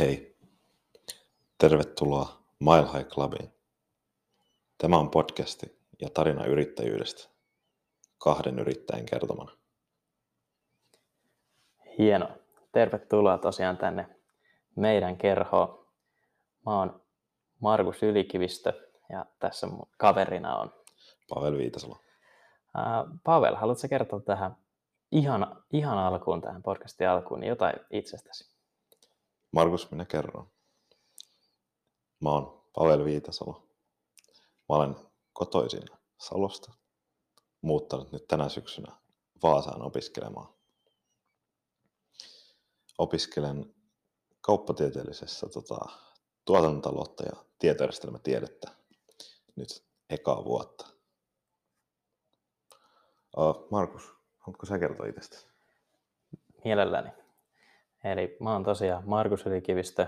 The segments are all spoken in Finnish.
Hei, tervetuloa Mile High Clubiin. Tämä on podcasti ja tarina yrittäjyydestä kahden yrittäjän kertomana. Hieno. Tervetuloa tosiaan tänne meidän kerhoon. Mä oon Markus Ylikivistö ja tässä mun kaverina on Pavel Viitasalo. Pavel, haluatko kertoa tähän ihan, ihan alkuun, tähän podcastin alkuun, niin jotain itsestäsi? Markus, minä kerron. Mä oon Pavel Viitasalo. Mä olen kotoisin Salosta, muuttanut nyt tänä syksynä Vaasaan opiskelemaan. Opiskelen kauppatieteellisessä tota, tuotantotaloutta ja tietojärjestelmätiedettä nyt ekaa vuotta. Uh, Markus, haluatko sä kertoa itsestäsi? Mielelläni. Eli mä oon tosiaan Markus Ylikivistö,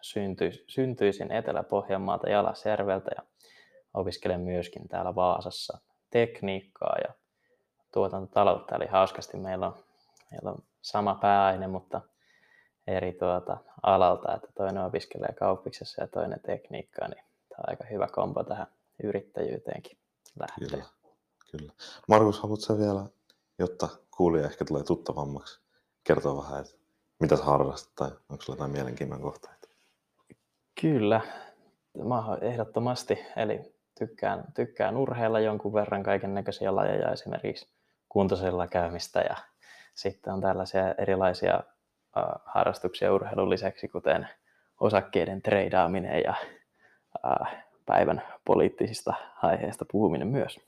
synty, syntyisin Etelä-Pohjanmaalta Jalasjärveltä ja opiskelen myöskin täällä Vaasassa tekniikkaa ja tuotantotaloutta. Eli hauskasti meillä on, meillä on sama pääaine, mutta eri tuota alalta, että toinen opiskelee kauppiksessa ja toinen tekniikkaa, niin tämä on aika hyvä kombo tähän yrittäjyyteenkin lähteä. Kyllä, kyllä. Markus, haluatko vielä, jotta kuulija ehkä tulee tuttavammaksi, kertoa vähän, että mitä sä harrastat tai onko sulla jotain mielenkiinnon kohteita? Kyllä, mä ehdottomasti. Eli tykkään, tykkään urheilla jonkun verran kaiken näköisiä lajeja, esimerkiksi kuntosella käymistä ja sitten on tällaisia erilaisia uh, harrastuksia urheilun lisäksi, kuten osakkeiden treidaaminen ja uh, päivän poliittisista aiheista puhuminen myös.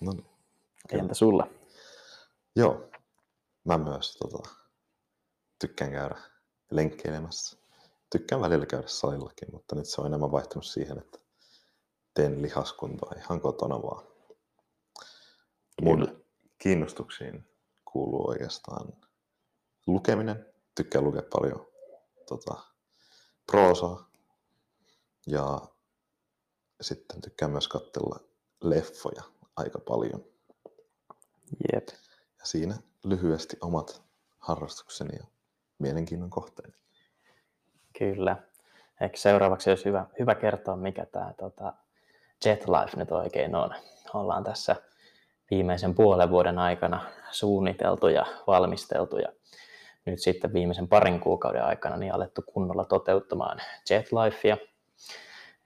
No niin. Entä sulla? Joo, mä myös tota, tykkään käydä lenkkeilemässä. Tykkään välillä käydä salillakin, mutta nyt se on enemmän vaihtunut siihen, että teen lihaskuntoa ihan kotona vaan. Mun kiinnostuksiin kuuluu oikeastaan lukeminen. Tykkään lukea paljon tota, proosaa. Ja sitten tykkään myös katsella leffoja aika paljon. Jep. Ja siinä lyhyesti omat harrastukseni ja mielenkiinnon kohteeni. Kyllä. Ehkä seuraavaksi olisi hyvä, hyvä kertoa, mikä tämä tota, Jet Life nyt oikein on. Ollaan tässä viimeisen puolen vuoden aikana suunniteltu ja valmisteltu ja nyt sitten viimeisen parin kuukauden aikana niin alettu kunnolla toteuttamaan Jet Lifea.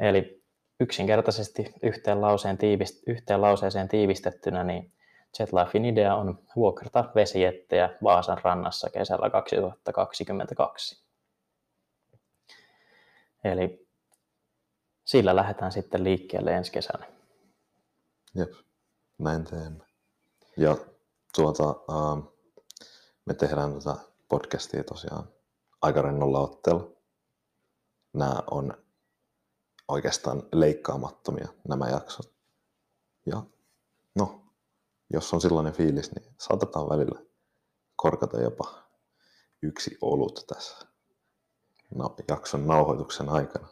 Eli yksinkertaisesti yhteen, lauseen tiivist, yhteen lauseeseen tiivistettynä, niin Jetlifein idea on vuokrata vesijettejä Vaasan rannassa kesällä 2022. Eli sillä lähdetään sitten liikkeelle ensi kesänä. Jep, näin teemme. Ja tuota, uh, me tehdään tätä podcastia tosiaan aika rennolla otteella. Nämä on oikeastaan leikkaamattomia nämä jaksot. Ja jos on sellainen fiilis, niin saatetaan välillä korkata jopa yksi olut tässä no, jakson nauhoituksen aikana.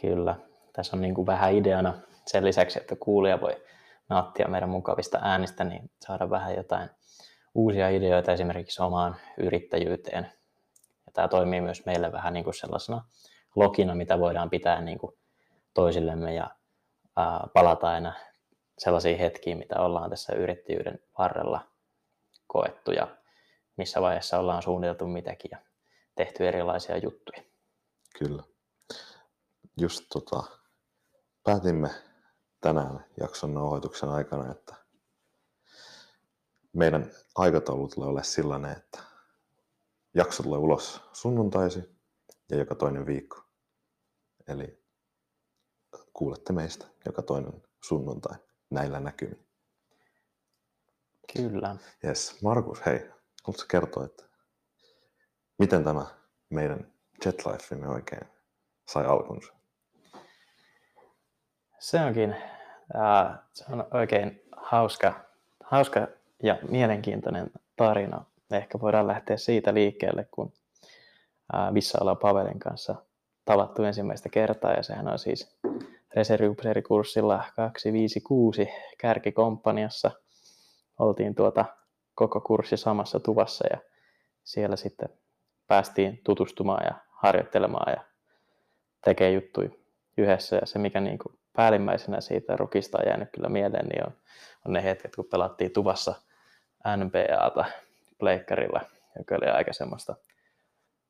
Kyllä. Tässä on niin kuin vähän ideana sen lisäksi, että kuulija voi nauttia meidän mukavista äänistä, niin saada vähän jotain uusia ideoita esimerkiksi omaan yrittäjyyteen. Ja tämä toimii myös meille vähän niin kuin sellaisena logina, mitä voidaan pitää niin kuin toisillemme ja palata aina sellaisiin hetkiin, mitä ollaan tässä yrittäjyyden varrella koettu ja missä vaiheessa ollaan suunniteltu mitäkin ja tehty erilaisia juttuja. Kyllä. Just tota, päätimme tänään jakson nauhoituksen aikana, että meidän aikataulu tulee olla sellainen, että jakso tulee ulos sunnuntaisi ja joka toinen viikko. Eli kuulette meistä joka toinen sunnuntai näillä näkymin. Kyllä. Yes. Markus, hei, haluatko kertoa, että miten tämä meidän jetlifemme oikein sai alkunsa? Se onkin äh, se on oikein hauska, hauska ja mielenkiintoinen tarina. Ehkä voidaan lähteä siitä liikkeelle, kun äh, missä ollaan Pavelin kanssa tavattu ensimmäistä kertaa, ja sehän on siis reserviupseerikurssilla 256 kärkikomppaniassa. Oltiin tuota koko kurssi samassa tuvassa ja siellä sitten päästiin tutustumaan ja harjoittelemaan ja tekee juttuja yhdessä. Ja se, mikä niin kuin päällimmäisenä siitä rukista on jäänyt kyllä mieleen, niin on, on ne hetket, kun pelattiin tuvassa NBAta pleikkarilla, joka oli aika semmoista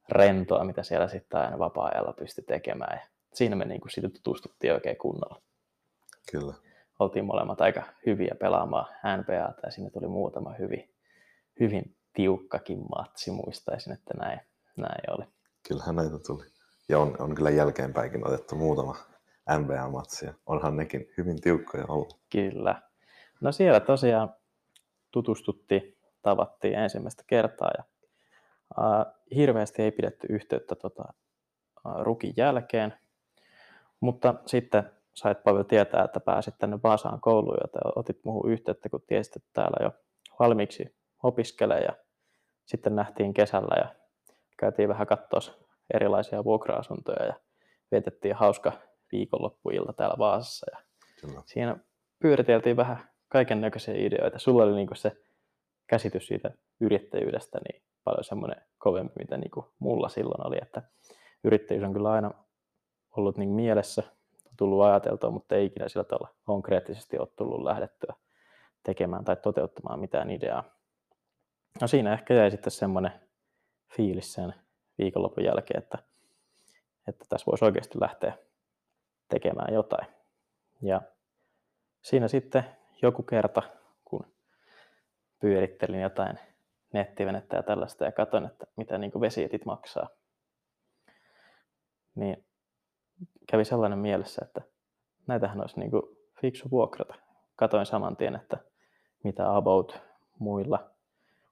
rentoa, mitä siellä sitten aina vapaa-ajalla pystyi tekemään. Ja siinä me niin kuin siitä tutustuttiin oikein kunnolla. Kyllä. Oltiin molemmat aika hyviä pelaamaan NBAta ja sinne tuli muutama hyvin, hyvin tiukkakin matsi, muistaisin, että näin, näin oli. Kyllähän näitä tuli. Ja on, on kyllä jälkeenpäinkin otettu muutama NBA-matsia. Onhan nekin hyvin tiukkoja ollut. Kyllä. No siellä tosiaan tutustuttiin, tavattiin ensimmäistä kertaa ja äh, hirveästi ei pidetty yhteyttä tota, äh, rukin jälkeen, mutta sitten sait paljon tietää, että pääsit tänne Vaasaan kouluun, ja otit muuhun yhteyttä, kun tiesit, että täällä jo valmiiksi opiskelee ja sitten nähtiin kesällä ja käytiin vähän katsoa erilaisia vuokra-asuntoja ja vietettiin hauska viikonloppuilta täällä Vaasassa. Ja Kyllä. Siinä pyöriteltiin vähän kaiken näköisiä ideoita. Sulla oli niinku se käsitys siitä yrittäjyydestä niin paljon semmoinen kovempi, mitä niinku mulla silloin oli, että yrittäjyys on kyllä aina ollut niin mielessä, tullut ajateltua, mutta ei ikinä sillä tavalla konkreettisesti ole tullut lähdettyä tekemään tai toteuttamaan mitään ideaa. No siinä ehkä jäi sitten semmoinen fiilis sen viikonlopun jälkeen, että, että tässä voisi oikeasti lähteä tekemään jotain. Ja siinä sitten joku kerta, kun pyörittelin jotain nettivenettä ja tällaista ja katsoin, että mitä niin vesietit maksaa, niin kävi sellainen mielessä, että näitähän olisi niin kuin fiksu vuokrata. Katoin saman tien, että mitä about muilla,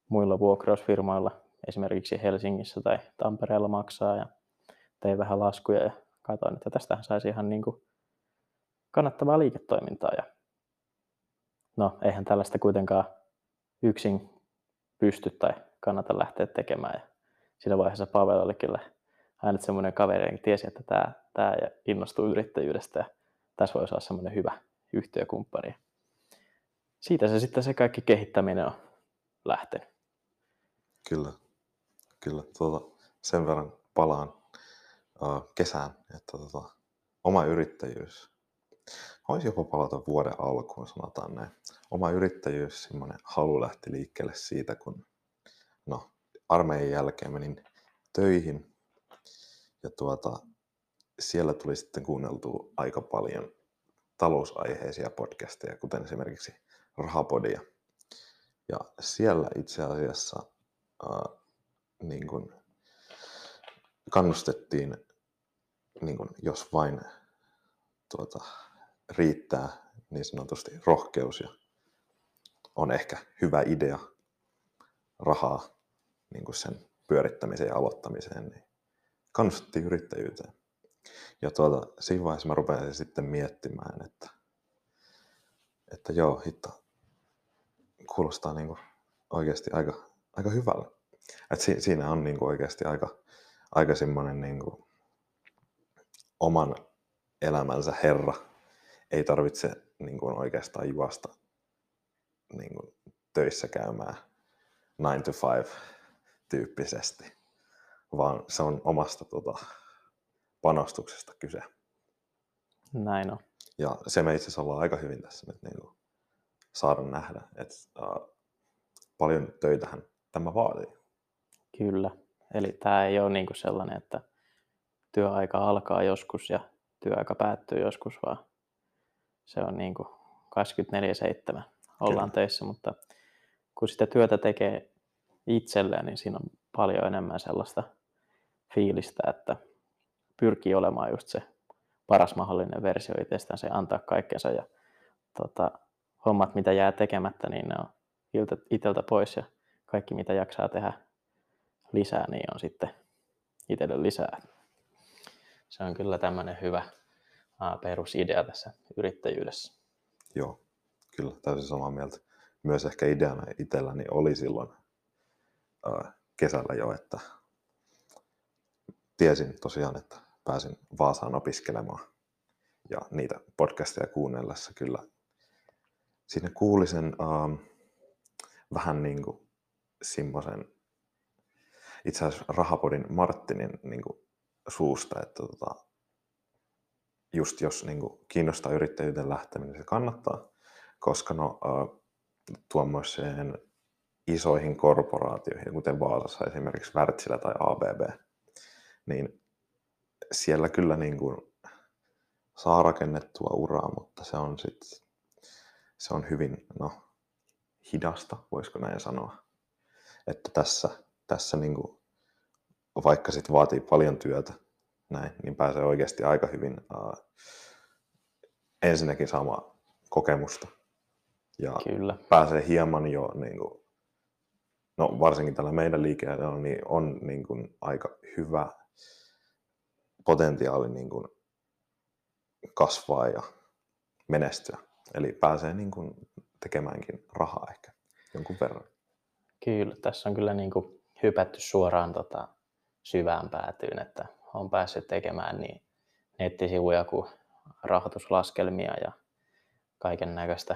muilla vuokrausfirmoilla esimerkiksi Helsingissä tai Tampereella maksaa ja tein vähän laskuja ja katsoin, että tästähän saisi ihan niin kuin kannattavaa liiketoimintaa. Ja no, eihän tällaista kuitenkaan yksin pysty tai kannata lähteä tekemään. Ja siinä vaiheessa Pavel oli kyllä hänet semmoinen kaveri, joka tiesi, että tämä, tämä innostuu yrittäjyydestä ja tässä voisi olla semmoinen hyvä yhtiökumppani. Siitä se sitten se kaikki kehittäminen on lähtenyt. Kyllä, kyllä. Tuota, sen verran palaan uh, kesään, että tuota, oma yrittäjyys. Voisi jopa palata vuoden alkuun, sanotaan näin. Oma yrittäjyys, semmoinen halu lähti liikkeelle siitä, kun no, armeijan jälkeen menin töihin ja tuota, siellä tuli sitten kuunneltua aika paljon talousaiheisia podcasteja, kuten esimerkiksi Rahapodia. Ja siellä itse asiassa äh, niin kuin kannustettiin, niin kuin, jos vain tuota, riittää niin sanotusti rohkeus ja on ehkä hyvä idea rahaa niin kuin sen pyörittämiseen ja aloittamiseen, niin kannustettiin yrittäjyyteen. Ja tuota, siinä vaiheessa mä rupesin sitten miettimään, että, että joo, hitto, kuulostaa niin oikeasti aika, aika hyvälle. Et si, siinä on niin oikeasti aika, aika semmoinen niin oman elämänsä herra. Ei tarvitse niin kuin oikeastaan juosta niin kuin töissä käymään 9 to 5 tyyppisesti, vaan se on omasta tota, panostuksesta kyse. Näin on. Ja se me itse asiassa ollaan aika hyvin tässä nyt niin kuin saada nähdä, että uh, paljon töitähän tämä vaatii. Kyllä. Eli tämä ei ole niin kuin sellainen, että työaika alkaa joskus ja työaika päättyy joskus, vaan se on niin kuin 24-7 ollaan Kyllä. töissä, mutta kun sitä työtä tekee itselleen, niin siinä on paljon enemmän sellaista fiilistä, että pyrkii olemaan just se paras mahdollinen versio itsestään, se antaa kaikkensa ja tota, hommat, mitä jää tekemättä, niin ne on itseltä pois ja kaikki, mitä jaksaa tehdä lisää, niin on sitten itselle lisää. Se on kyllä tämmöinen hyvä perusidea tässä yrittäjyydessä. Joo, kyllä täysin samaa mieltä. Myös ehkä ideana itselläni oli silloin kesällä jo, että tiesin tosiaan, että pääsin Vaasaan opiskelemaan. Ja niitä podcasteja kuunnellessa kyllä siinä kuuli sen uh, vähän niin kuin semmoisen itse asiassa Rahapodin Martinin niin kuin, suusta, että tota, just jos niin kuin, kiinnostaa yrittäjyyteen lähteminen, se kannattaa, koska no, uh, tuommoiseen isoihin korporaatioihin, kuten Vaasassa esimerkiksi Wärtsilä tai ABB, niin siellä kyllä niin kuin saa rakennettua uraa, mutta se on sit, se on hyvin no, hidasta, voisiko näin sanoa. Että tässä, tässä niin kuin, vaikka sit vaatii paljon työtä, näin, niin pääsee oikeasti aika hyvin uh, ensinnäkin saamaan kokemusta ja Kyllä. pääsee hieman jo, niin kuin, no varsinkin tällä meidän liikeellä niin on niin kuin, aika hyvä potentiaali niin kuin, kasvaa ja menestyä. Eli pääsee niin kuin, tekemäänkin rahaa ehkä jonkun verran. Kyllä, tässä on kyllä niin kuin hypätty suoraan tota syvään päätyyn, että on päässyt tekemään niin nettisivuja kuin rahoituslaskelmia ja kaiken näköistä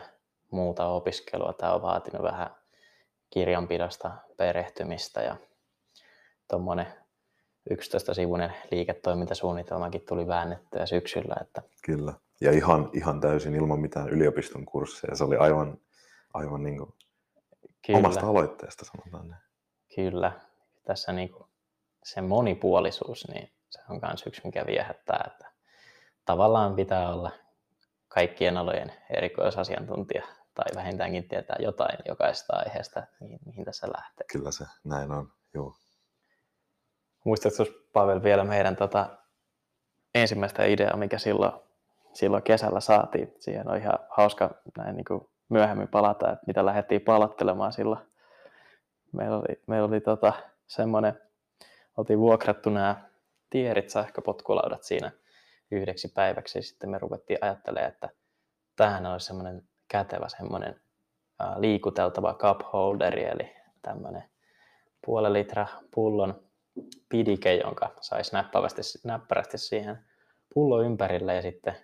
muuta opiskelua. Tämä on vaatinut vähän kirjanpidosta perehtymistä ja tuommoinen 11-sivuinen liiketoimintasuunnitelmakin tuli väännettyä syksyllä. Että... Kyllä, ja ihan, ihan täysin ilman mitään yliopiston kursseja. Se oli aivan, aivan niin kuin Kyllä. omasta aloitteesta, sanotaan näin. Kyllä, tässä niin kuin se monipuolisuus, niin se on myös yksi, mikä viehättää, että tavallaan pitää olla kaikkien alojen erikoisasiantuntija tai vähintäänkin tietää jotain jokaisesta aiheesta, mihin, mihin tässä lähtee. Kyllä se näin on, joo. Muistatko Pavel vielä meidän tota, ensimmäistä ideaa, mikä silloin, silloin kesällä saatiin? Siihen on ihan hauska näin niin kuin myöhemmin palata, että mitä lähdettiin palattelemaan silloin. Meillä oli, meillä oli tota, semmoinen, oltiin vuokrattu nämä tierit, sähköpotkulaudat siinä yhdeksi päiväksi. Sitten me ruvettiin ajattelemaan, että tähän olisi semmoinen kätevä semmoinen liikuteltava cup holderi, eli tämmöinen puolen litra pullon pidike, jonka saisi näppärästi, näppärästi siihen pullon ympärille ja sitten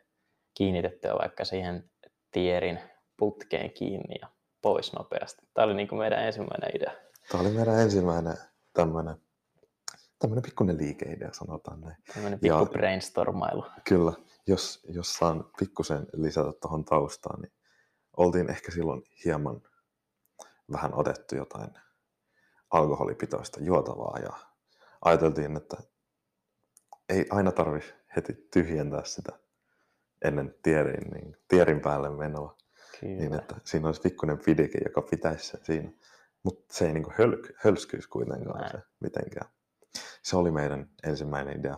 kiinnitettyä vaikka siihen tierin putkeen kiinni ja pois nopeasti. Tämä oli niin kuin meidän ensimmäinen idea. Tämä oli meidän ensimmäinen tämmöinen, tämmöinen pikkuinen liikeidea, sanotaan näin. Tämmöinen pikku ja, brainstormailu. Kyllä, jos, jos saan pikkusen lisätä tuohon taustaan, niin oltiin ehkä silloin hieman vähän otettu jotain alkoholipitoista juotavaa ja ajateltiin, että ei aina tarvitse heti tyhjentää sitä ennen tierin, niin tierin päälle menoa. Kyllä. Niin, että siinä olisi pikkuinen pidike, joka pitäisi sen siinä. Mutta se ei niin höl, hölskyisi kuitenkaan se mitenkään. Se oli meidän ensimmäinen idea.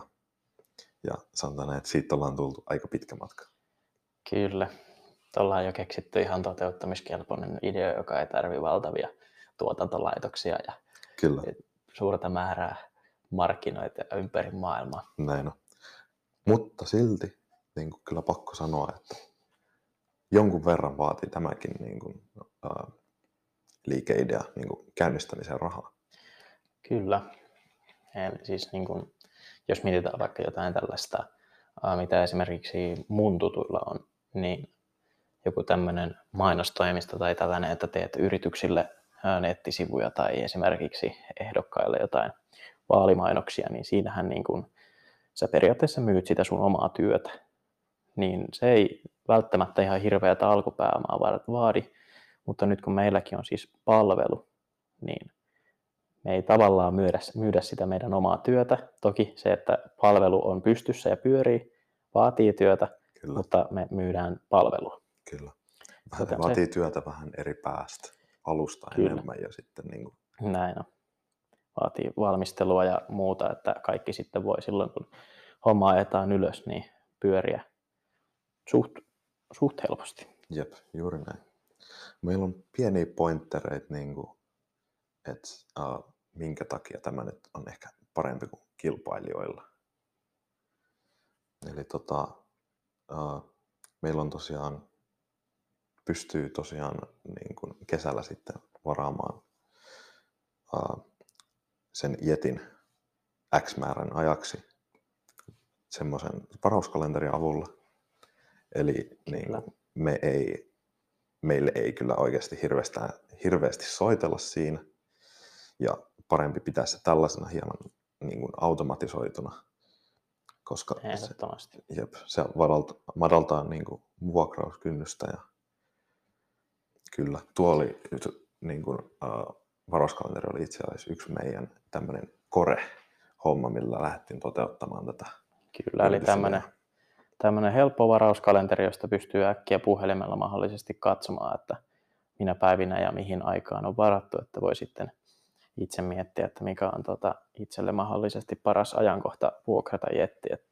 Ja sanotaan että siitä ollaan tultu aika pitkä matka. Kyllä. Ollaan jo keksitty ihan toteuttamiskelpoinen idea, joka ei tarvi valtavia tuotantolaitoksia ja Kyllä. suurta määrää markkinoita ympäri maailmaa. Näin on. Mutta silti niin kuin kyllä pakko sanoa, että jonkun verran vaatii tämäkin niin kuin, ää, liikeidea niin kuin käynnistämisen rahaa. Kyllä. Eli siis niin kuin, jos mietitään vaikka jotain tällaista, ää, mitä esimerkiksi mun tutuilla on, niin joku tämmöinen mainostoimisto tai tällainen, että teet yrityksille nettisivuja tai esimerkiksi ehdokkaille jotain vaalimainoksia, niin siinähän niin kuin, sä periaatteessa myyt sitä sun omaa työtä. Niin se ei välttämättä ihan hirveätä alkupääomaa vaadi, mutta nyt kun meilläkin on siis palvelu, niin me ei tavallaan myydä, myydä sitä meidän omaa työtä. Toki se, että palvelu on pystyssä ja pyörii, vaatii työtä, Kyllä. mutta me myydään palvelua. Kyllä. Vähän vaatii se... työtä vähän eri päästä, alusta Kyllä. enemmän ja sitten niin kuin... Näin on vaatii valmistelua ja muuta, että kaikki sitten voi silloin, kun homma ajetaan ylös, niin pyöriä suht, suht helposti. Jep, juuri näin. Meillä on pieniä pointtereita, niin kuin, että uh, minkä takia tämä nyt on ehkä parempi kuin kilpailijoilla. Eli tota, uh, meillä on tosiaan, pystyy tosiaan niin kuin kesällä sitten varaamaan uh, sen jetin X määrän ajaksi semmoisen varauskalenterin avulla. Eli niin me ei, meille ei kyllä oikeasti hirveästi, hirveästi soitella siinä. Ja parempi pitää se tällaisena hieman niin kuin automatisoituna, koska se, jep, se madaltaa, madaltaa niin kuin vuokrauskynnystä ja kyllä, tuo oli niin kuin, uh, varauskalenteri oli itse asiassa yksi meidän tämmöinen kore-homma, millä lähdettiin toteuttamaan tätä. Kyllä, eli tämmöinen, tämmöinen helppo varauskalenteri, josta pystyy äkkiä puhelimella mahdollisesti katsomaan, että minä päivinä ja mihin aikaan on varattu, että voi sitten itse miettiä, että mikä on tota itselle mahdollisesti paras ajankohta vuokrata jetti. Et,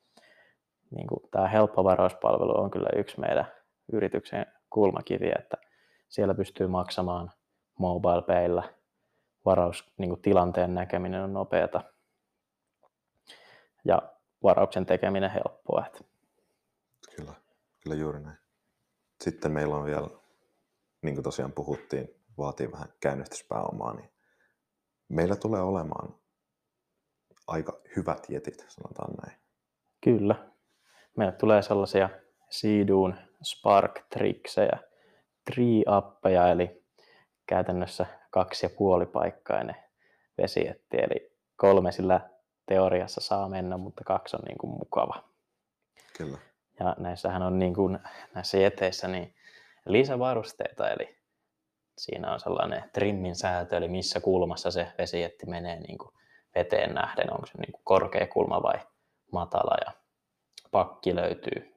niin kuin tämä helppo varauspalvelu on kyllä yksi meidän yrityksen kulmakiviä, että siellä pystyy maksamaan mobile paylla, varaus, niin kuin tilanteen näkeminen on nopeata ja varauksen tekeminen helppoa. Että. Kyllä, kyllä juuri näin. Sitten meillä on vielä, niin kuin tosiaan puhuttiin, vaatii vähän käynnistyspääomaa, niin meillä tulee olemaan aika hyvät jetit, sanotaan näin. Kyllä. Meille tulee sellaisia Seedoon Spark-triksejä, tree-appeja, eli käytännössä kaksi ja puoli paikkainen vesietti, eli kolme sillä teoriassa saa mennä, mutta kaksi on niin kuin mukava. Kyllä. Ja näissähän on niin kuin, näissä jeteissä niin lisävarusteita, eli siinä on sellainen trimmin säätö, eli missä kulmassa se vesietti menee niin kuin veteen nähden, onko se niin kuin korkea kulma vai matala ja pakki löytyy.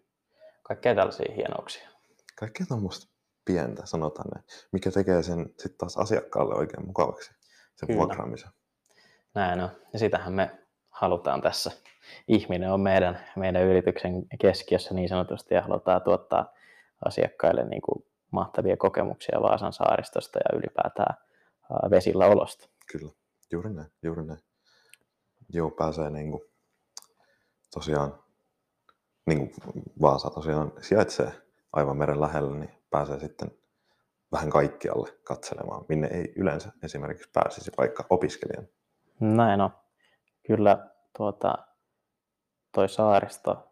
Kaikkea tällaisia hienouksia. Kaikkea tuommoista pientä, sanotaan näin, mikä tekee sen sitten taas asiakkaalle oikein mukavaksi, sen Kyllä. vuokraamisen. Näin on. Ja sitähän me halutaan tässä. Ihminen on meidän, meidän yrityksen keskiössä niin sanotusti ja halutaan tuottaa asiakkaille niin kuin mahtavia kokemuksia Vaasan saaristosta ja ylipäätään vesillä olosta. Kyllä, juuri näin, juuri näin. Joo, pääsee niin kuin, tosiaan, niin kuin Vaasa tosiaan sijaitsee aivan meren lähellä, niin pääsee sitten vähän kaikkialle katselemaan, minne ei yleensä esimerkiksi pääsisi vaikka opiskelijan. Näin on. Kyllä tuota, toi saaristo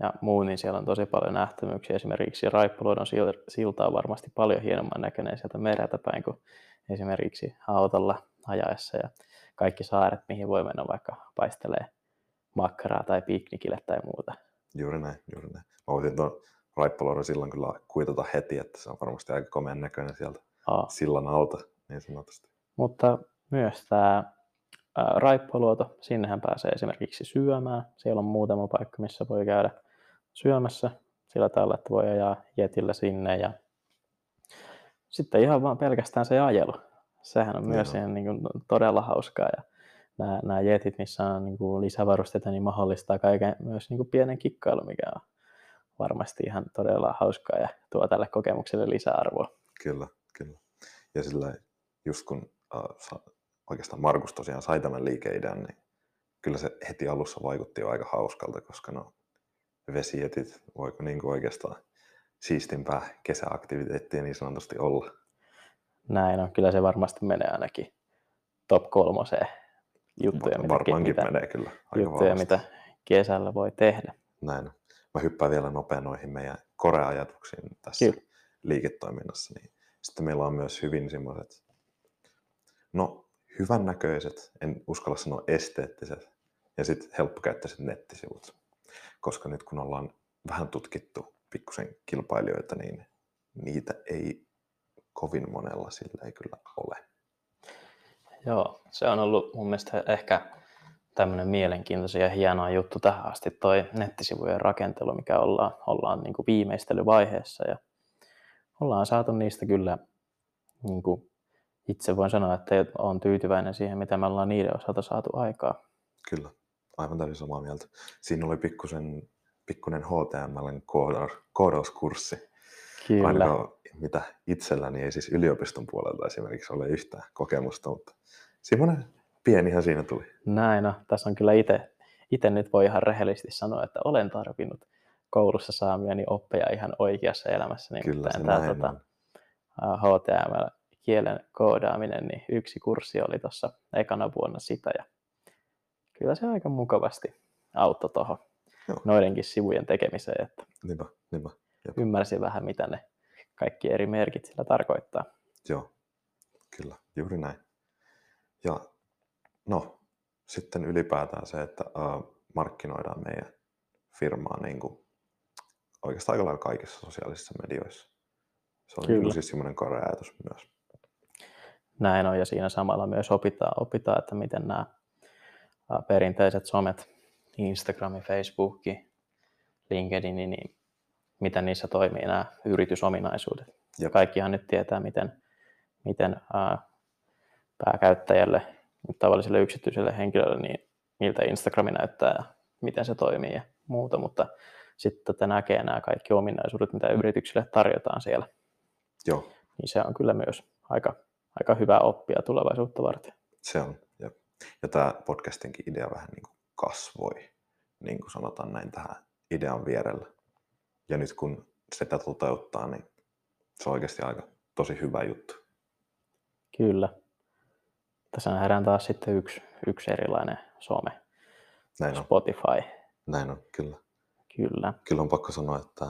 ja muu, niin siellä on tosi paljon nähtämyyksiä. Esimerkiksi Raippuluodon silta on varmasti paljon hienomman näköinen sieltä mereltä päin kuin esimerkiksi autolla ajaessa. Ja kaikki saaret, mihin voi mennä vaikka paistelee makkaraa tai piknikille tai muuta. Juuri näin, juuri näin. Mä voisin tuon Raippuluodon sillan kyllä kuitata heti, että se on varmasti aika komean näköinen sieltä Aa. sillan alta, niin sanotusti. Mutta myös tämä Raippoluoto, sinnehän pääsee esimerkiksi syömään. Siellä on muutama paikka, missä voi käydä syömässä sillä tavalla, että voi ajaa jetillä sinne. Ja sitten ihan vaan pelkästään se ajelu. Sehän on myös ihan niin kuin todella hauskaa. Ja nämä, nämä jetit, missä on niin kuin lisävarusteita, niin mahdollistaa kaiken myös niin kuin pienen kikkailu, mikä on varmasti ihan todella hauskaa ja tuo tälle kokemukselle lisäarvoa. Kyllä, kyllä. Ja sillä just kun uh, oikeastaan Markus tosiaan sai tämän liikeidean, niin kyllä se heti alussa vaikutti jo aika hauskalta, koska no vesietit, voiko niin kuin oikeastaan siistimpää kesäaktiviteettia niin sanotusti olla. Näin on, kyllä se varmasti menee ainakin top kolmoseen juttuja, mitä, Varmaankin mitä, menee kyllä aika juttuja, mitä kesällä voi tehdä. Näin. Mä hyppään vielä nopea noihin meidän koreajatuksiin tässä kyllä. liiketoiminnassa. Niin sitten meillä on myös hyvin semmoiset, no hyvännäköiset, en uskalla sanoa esteettiset, ja sitten helppokäyttöiset nettisivut. Koska nyt kun ollaan vähän tutkittu pikkusen kilpailijoita, niin niitä ei kovin monella sillä ei kyllä ole. Joo, se on ollut mun mielestä ehkä tämmöinen mielenkiintoinen ja hieno juttu tähän asti toi nettisivujen rakentelu, mikä ollaan, ollaan niin kuin viimeistelyvaiheessa ja ollaan saatu niistä kyllä niin kuin itse voin sanoa, että olen tyytyväinen siihen, mitä me ollaan niiden osalta saatu aikaa. Kyllä, aivan täysin samaa mieltä. Siinä oli pikkusen, pikkuinen HTMLn koodaus, koodauskurssi. Kyllä. Ainakaan mitä itselläni ei siis yliopiston puolelta esimerkiksi ole yhtään kokemusta, mutta semmoinen pienihän siinä tuli. Näin, no, tässä on kyllä itse, itse nyt voi ihan rehellisesti sanoa, että olen tarvinnut koulussa saamiani oppeja ihan oikeassa elämässä. Niin Kyllä se tämä, näin tota, HTML kielen koodaaminen, niin yksi kurssi oli tuossa ekana vuonna sitä ja kyllä se aika mukavasti auttoi tuohon noidenkin sivujen tekemiseen, että niinpä, niinpä. Jep. ymmärsin vähän, mitä ne kaikki eri merkit sillä tarkoittaa. Joo, kyllä, juuri näin. Ja no, sitten ylipäätään se, että uh, markkinoidaan meidän firmaa niin kuin oikeastaan aika lailla kaikissa sosiaalisissa medioissa. Se on niin siis semmoinen ajatus myös. Näin on, ja siinä samalla myös opitaan, opitaan että miten nämä perinteiset somet, Instagrami, Facebook, LinkedIn, niin miten niissä toimii nämä yritysominaisuudet. Jep. Kaikkihan nyt tietää, miten, miten ää, pääkäyttäjälle, tavalliselle yksityiselle henkilölle, niin miltä Instagrami näyttää ja miten se toimii ja muuta, mutta sitten tätä näkee nämä kaikki ominaisuudet, mitä yrityksille tarjotaan siellä. Joo. Niin se on kyllä myös aika, aika hyvä oppia tulevaisuutta varten. Se on, ja, ja tämä podcastinkin idea vähän niin kuin kasvoi, niin kuin sanotaan näin, tähän idean vierellä. Ja nyt kun sitä toteuttaa, niin se on oikeasti aika tosi hyvä juttu. Kyllä. Tässä nähdään taas sitten yksi, yksi erilainen some. Näin on. Spotify. Näin on, kyllä. Kyllä. Kyllä on pakko sanoa, että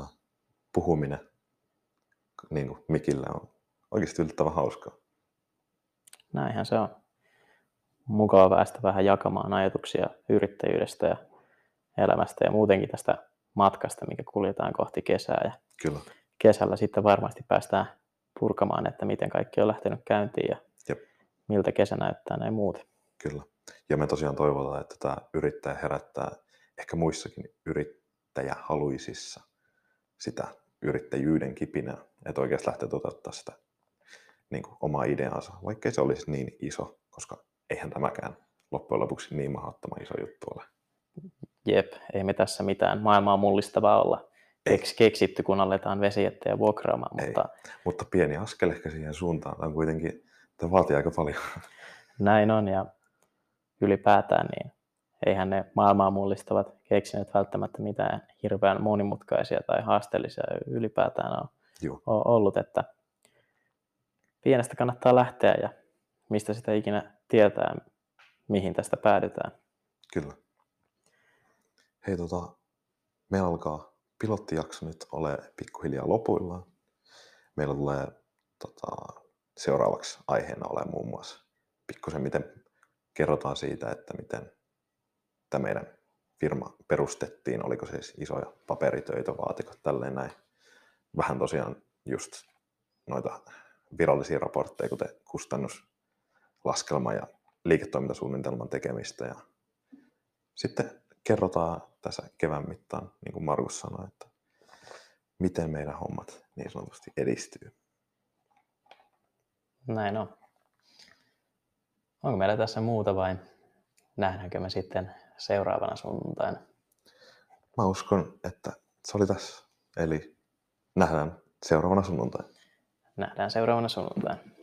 puhuminen niin kuin mikillä on oikeasti yllättävän hauskaa. Näinhän se on. Mukava päästä vähän jakamaan ajatuksia yrittäjyydestä ja elämästä ja muutenkin tästä matkasta, mikä kuljetaan kohti kesää. Ja Kyllä. Kesällä sitten varmasti päästään purkamaan, että miten kaikki on lähtenyt käyntiin ja. Miltä kesä näyttää näin muuten. Kyllä. Ja me tosiaan toivotaan, että tämä yrittäjä herättää ehkä muissakin yrittäjähaluisissa sitä yrittäjyyden kipinää, että oikeasti lähtee toteuttaa sitä niin kuin omaa ideaansa, vaikkei se olisi niin iso, koska eihän tämäkään loppujen lopuksi niin mahdottoman iso juttu ole. Jep, ei me tässä mitään maailmaa mullistavaa olla Keks, keksitty, kun aletaan vesijättejä vuokraamaan. Ei. Mutta... mutta pieni askel ehkä siihen suuntaan. Tämä on kuitenkin, tämä vaatii aika paljon. Näin on, ja ylipäätään niin eihän ne maailmaa mullistavat keksineet välttämättä mitään hirveän monimutkaisia tai haasteellisia ylipäätään on, on ollut, että pienestä kannattaa lähteä ja mistä sitä ikinä tietää, mihin tästä päädytään. Kyllä. Hei, tota, me alkaa pilottijakso nyt ole pikkuhiljaa lopuillaan. Meillä tulee tota, seuraavaksi aiheena ole muun muassa pikkusen miten kerrotaan siitä, että miten tämä meidän firma perustettiin, oliko siis isoja paperitöitä, vaatikot, tälleen näin. Vähän tosiaan just noita virallisia raportteja, kuten kustannuslaskelma ja liiketoimintasuunnitelman tekemistä. Ja sitten kerrotaan tässä kevään mittaan, niin kuin Markus sanoi, että miten meidän hommat niin sanotusti edistyy. Näin on. Onko meillä tässä muuta vai nähdäänkö me sitten seuraavana sunnuntaina? Mä uskon, että se oli tässä. Eli nähdään seuraavana sunnuntaina. Nähdään seuraavana sunnuntaina.